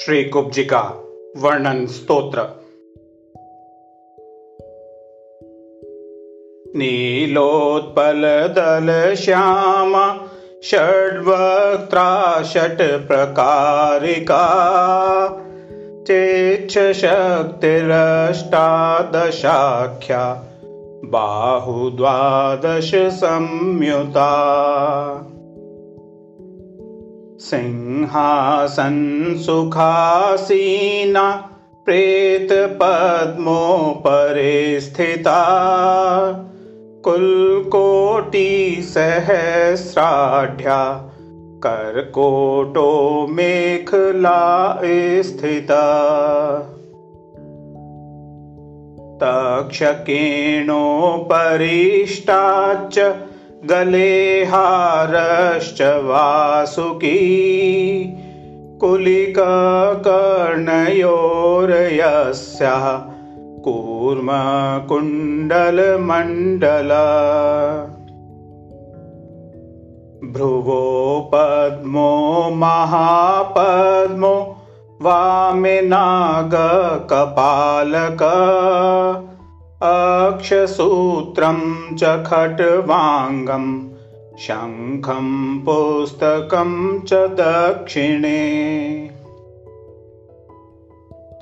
श्रीकुब्जिका वर्णन स्तोत्र नीलोत्पलदलश्याम षड्वक्त्रा षट् प्रकारिका चेच्छशक्तिरष्टादशाख्या बाहुद्वादश संयुता सिंहासनसुखासीना प्रेतपद्मोपरे स्थिता। कुलकोटिसहस्राढ्या कर्कोटो मेखला स्थिता। तक्षकेणोपरिष्टाच्च गले हारश्च वासुकी कुलिककर्णयोरयस्याः कूर्मकुण्डलमण्डल। भ्रुवो पद्मो महापद्मो वामिनागकपालक अक्षसूत्रं च खट्वाङ्गं शङ्खं पुस्तकं च दक्षिणे।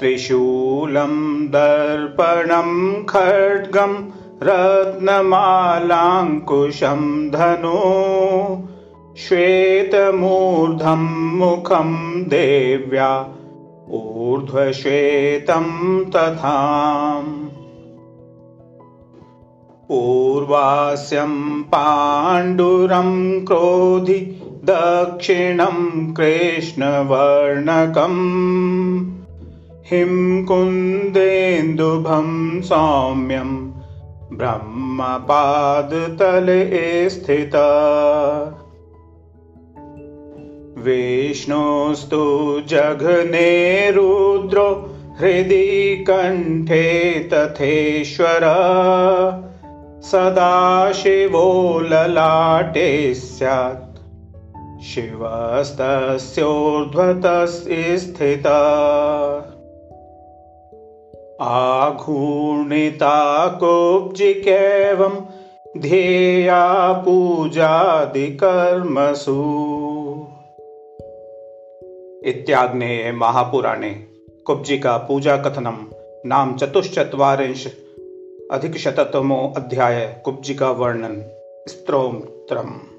त्रिशूलं दर्पणं खड्गं रत्नमालाङ्कुशं धनु श्वेतमूर्धं मुखं देव्या ऊर्ध्वश्वेतं तथा पूर्वास्यं पाण्डुरं क्रोधि दक्षिणं कृष्णवर्णकम्। हिं कुन्देन्दुभं सौम्यं ब्रह्मपादतले स्थित। विष्णोस्तु जघने रुद्रो हृदि कण्ठे तथेश्वर सदा शिवो ललाटे स्यात्। शिवस्तस्योर्ध्वतस्य स्थिता। आघूर्णिता कुब्जिकेवं ध्येया पूजादिकर्मसु। इत्याग्ने महापुराणे कुब्जिका पूजा कथनं नाम चतुश्चत्वारिंश अधिकशततमो अध्याय कुब्जिका वर्णन स्तोत्रम्